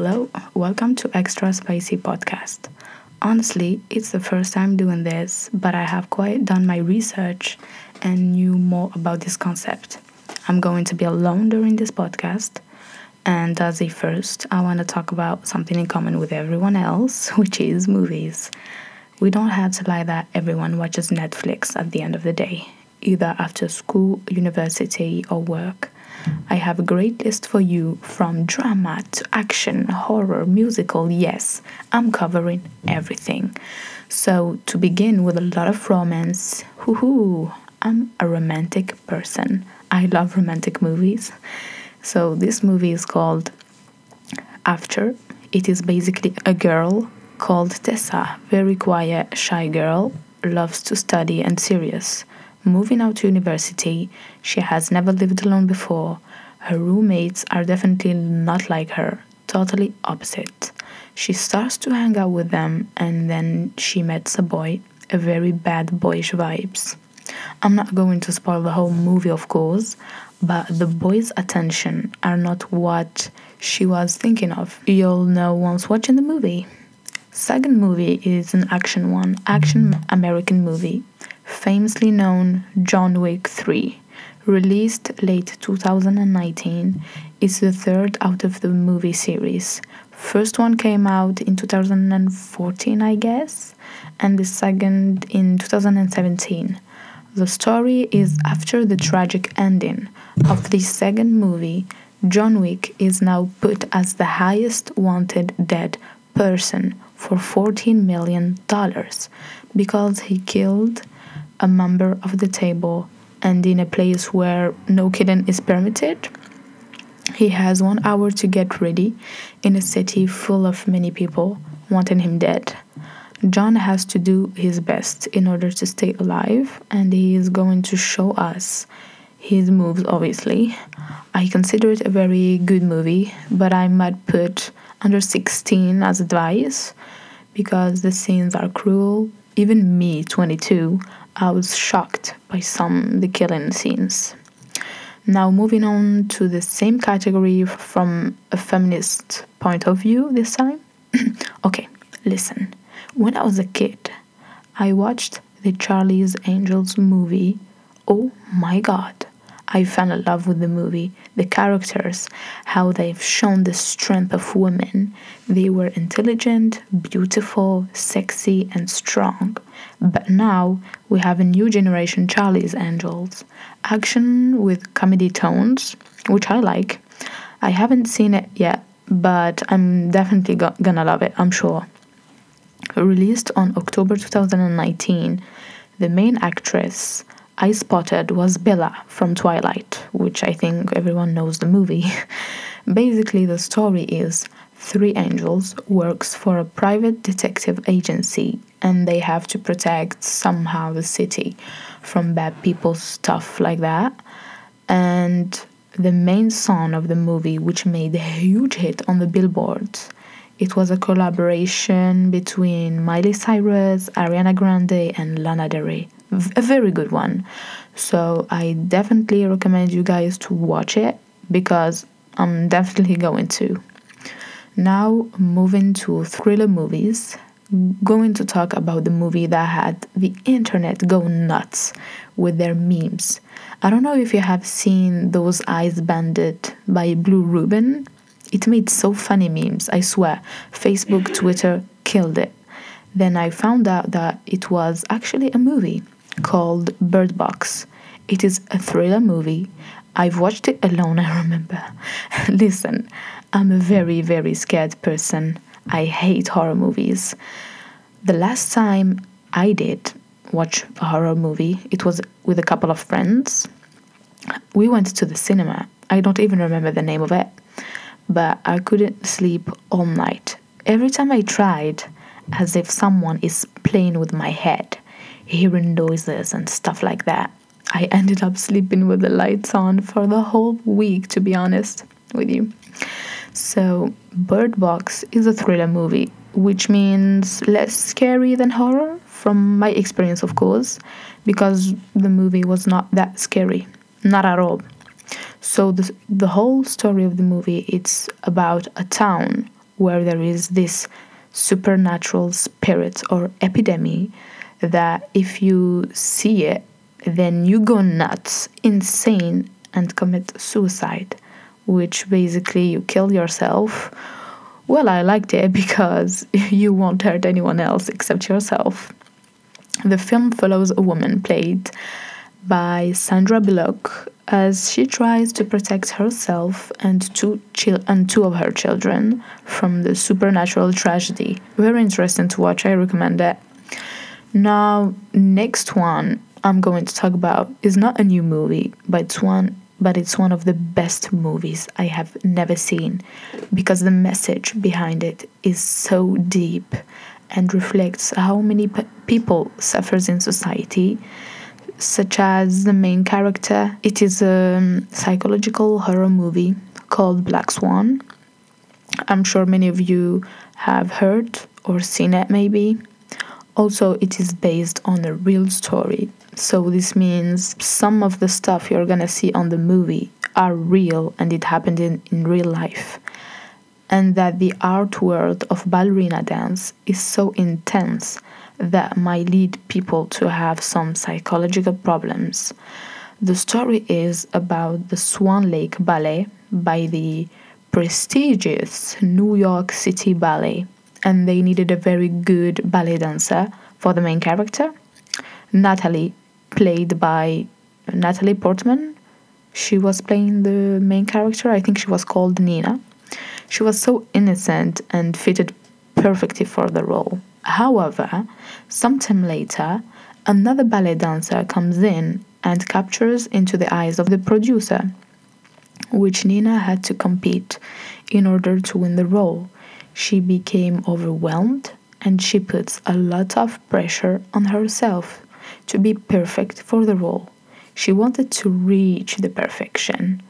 Hello, welcome to Extra Spicy Podcast. Honestly, it's the first time doing this, but I have quite done my research and knew more about this concept. I'm going to be alone during this podcast, and as a first, I want to talk about something in common with everyone else, which is movies. We don't have to lie that everyone watches Netflix at the end of the day, either after school, university, or work. I have a great list for you from drama to action, horror, musical. Yes, I'm covering everything. So, to begin with a lot of romance, hoo I'm a romantic person. I love romantic movies. So, this movie is called After. It is basically a girl called Tessa, very quiet, shy girl, loves to study and serious. Moving out to university, she has never lived alone before. Her roommates are definitely not like her, totally opposite. She starts to hang out with them, and then she meets a boy, a very bad boyish vibes. I'm not going to spoil the whole movie, of course, but the boy's attention are not what she was thinking of. You'll know once watching the movie. Second movie is an action one, action American movie famously known John Wick 3, released late 2019, is the third out of the movie series. First one came out in 2014, I guess, and the second in 2017. The story is after the tragic ending of the second movie, John Wick is now put as the highest wanted dead person for $14 million because he killed a member of the table and in a place where no killing is permitted. He has one hour to get ready in a city full of many people wanting him dead. John has to do his best in order to stay alive, and he is going to show us his moves, obviously. I consider it a very good movie, but I might put under 16 as advice because the scenes are cruel. Even me, 22, I was shocked by some the killing scenes. Now moving on to the same category from a feminist point of view this time. okay, listen. When I was a kid, I watched the Charlie's Angels movie. Oh my god. I fell in love with the movie, the characters, how they've shown the strength of women. They were intelligent, beautiful, sexy, and strong. But now we have a new generation Charlie's Angels. Action with comedy tones, which I like. I haven't seen it yet, but I'm definitely go- gonna love it, I'm sure. Released on October 2019, the main actress I spotted was Bella from Twilight, which I think everyone knows the movie. Basically, the story is three angels works for a private detective agency and they have to protect somehow the city from bad people stuff like that. And the main song of the movie, which made a huge hit on the billboards, it was a collaboration between Miley Cyrus, Ariana Grande, and Lana Del Rey a very good one. So I definitely recommend you guys to watch it because I'm definitely going to. Now, moving to thriller movies, going to talk about the movie that had the internet go nuts with their memes. I don't know if you have seen those eyes banded by Blue Ruben. It made so funny memes, I swear. Facebook, Twitter killed it. Then I found out that it was actually a movie called Bird Box. It is a thriller movie. I've watched it alone, I remember. Listen, I'm a very, very scared person. I hate horror movies. The last time I did watch a horror movie, it was with a couple of friends. We went to the cinema. I don't even remember the name of it, but I couldn't sleep all night. Every time I tried, as if someone is playing with my head hearing noises and stuff like that. I ended up sleeping with the lights on for the whole week, to be honest with you. So, Bird Box is a thriller movie, which means less scary than horror, from my experience, of course, because the movie was not that scary, not at all. So the the whole story of the movie it's about a town where there is this supernatural spirit or epidemic that if you see it, then you go nuts, insane, and commit suicide, which basically you kill yourself. Well, I liked it because you won't hurt anyone else except yourself. The film follows a woman played by Sandra Bullock as she tries to protect herself and two, and two of her children from the supernatural tragedy. Very interesting to watch, I recommend it. Now, next one I'm going to talk about is not a new movie, but it's one but it's one of the best movies I have never seen because the message behind it is so deep and reflects how many p- people suffers in society such as the main character. It is a um, psychological horror movie called black swan. I'm sure many of you have heard or seen it maybe also it is based on a real story so this means some of the stuff you're gonna see on the movie are real and it happened in, in real life. And that the art world of ballerina dance is so intense that might lead people to have some psychological problems. The story is about the Swan Lake Ballet by the prestigious New York City Ballet, and they needed a very good ballet dancer for the main character. Natalie played by Natalie Portman. She was playing the main character. I think she was called Nina. She was so innocent and fitted perfectly for the role. However, sometime later, another ballet dancer comes in and captures into the eyes of the producer, which Nina had to compete in order to win the role. She became overwhelmed and she puts a lot of pressure on herself to be perfect for the role. She wanted to reach the perfection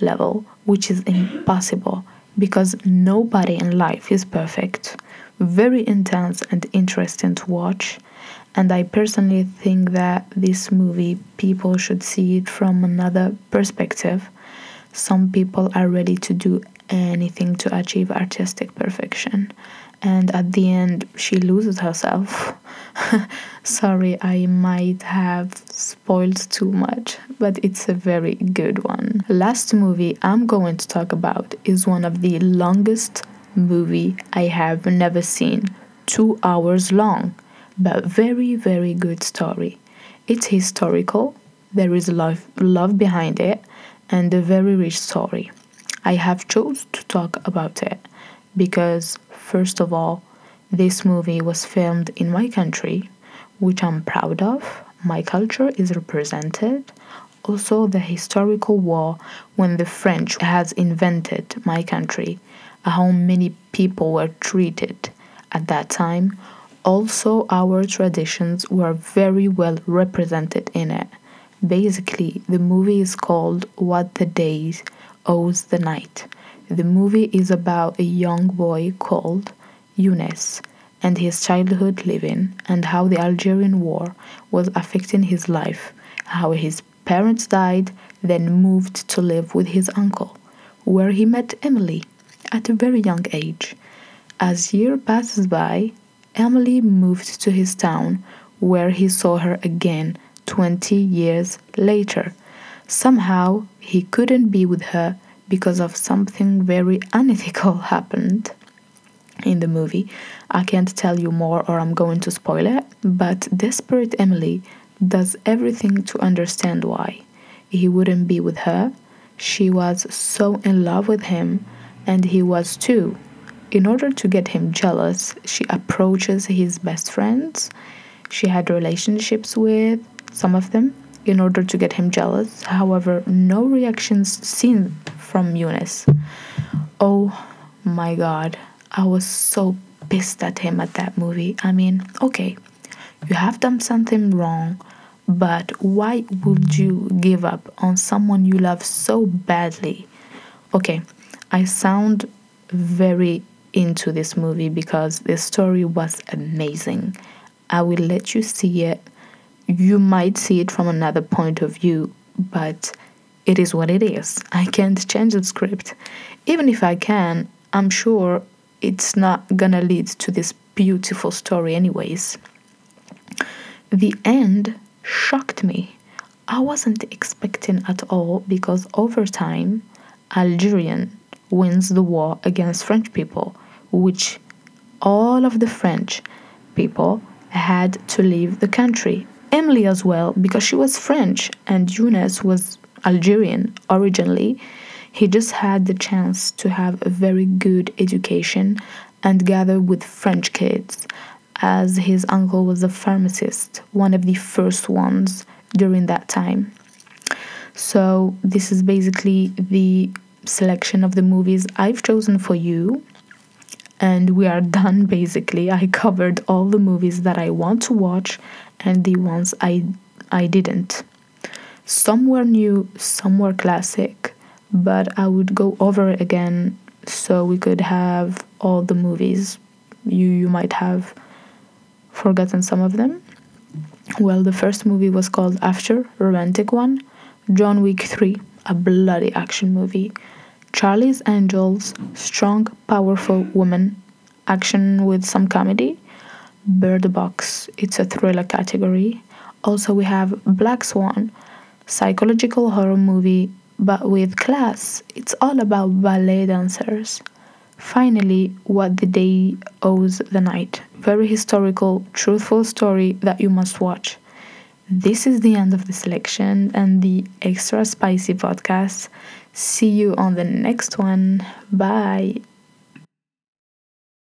level, which is impossible because nobody in life is perfect. Very intense and interesting to watch. And I personally think that this movie, people should see it from another perspective. Some people are ready to do anything to achieve artistic perfection and at the end she loses herself. Sorry, I might have spoiled too much, but it's a very good one. Last movie I'm going to talk about is one of the longest movie I have never seen. 2 hours long, but very very good story. It's historical, there is love love behind it and a very rich story. I have chose to talk about it because First of all, this movie was filmed in my country, which I'm proud of. My culture is represented. Also, the historical war when the French has invented my country, how many people were treated at that time. Also, our traditions were very well represented in it. Basically, the movie is called What the Day Owes the Night. The movie is about a young boy called Younes and his childhood living and how the Algerian War was affecting his life, how his parents died, then moved to live with his uncle, where he met Emily at a very young age. As year passes by, Emily moved to his town, where he saw her again 20 years later. Somehow, he couldn't be with her because of something very unethical happened in the movie. I can't tell you more or I'm going to spoil it, but desperate Emily does everything to understand why. He wouldn't be with her. She was so in love with him, and he was too. In order to get him jealous, she approaches his best friends. She had relationships with some of them in order to get him jealous. However, no reactions seen from Younes. Oh my god, I was so pissed at him at that movie. I mean, okay, you have done something wrong, but why would you give up on someone you love so badly? Okay, I sound very into this movie because the story was amazing. I will let you see it. You might see it from another point of view, but it is what it is. I can't change the script. Even if I can, I'm sure it's not gonna lead to this beautiful story, anyways. The end shocked me. I wasn't expecting at all because over time, Algerian wins the war against French people, which all of the French people had to leave the country. Emily as well, because she was French and Younes was Algerian originally. He just had the chance to have a very good education and gather with French kids, as his uncle was a pharmacist, one of the first ones during that time. So, this is basically the selection of the movies I've chosen for you. And we are done basically. I covered all the movies that I want to watch and the ones I I didn't. Some were new, some were classic, but I would go over it again so we could have all the movies. You you might have forgotten some of them. Well, the first movie was called After, romantic one. John Wick 3, a bloody action movie. Charlie's Angels, strong, powerful woman, action with some comedy. Bird Box, it's a thriller category. Also, we have Black Swan, psychological horror movie, but with class. It's all about ballet dancers. Finally, What the Day Owes the Night. Very historical, truthful story that you must watch. This is the end of the selection and the extra spicy podcast. See you on the next one. Bye.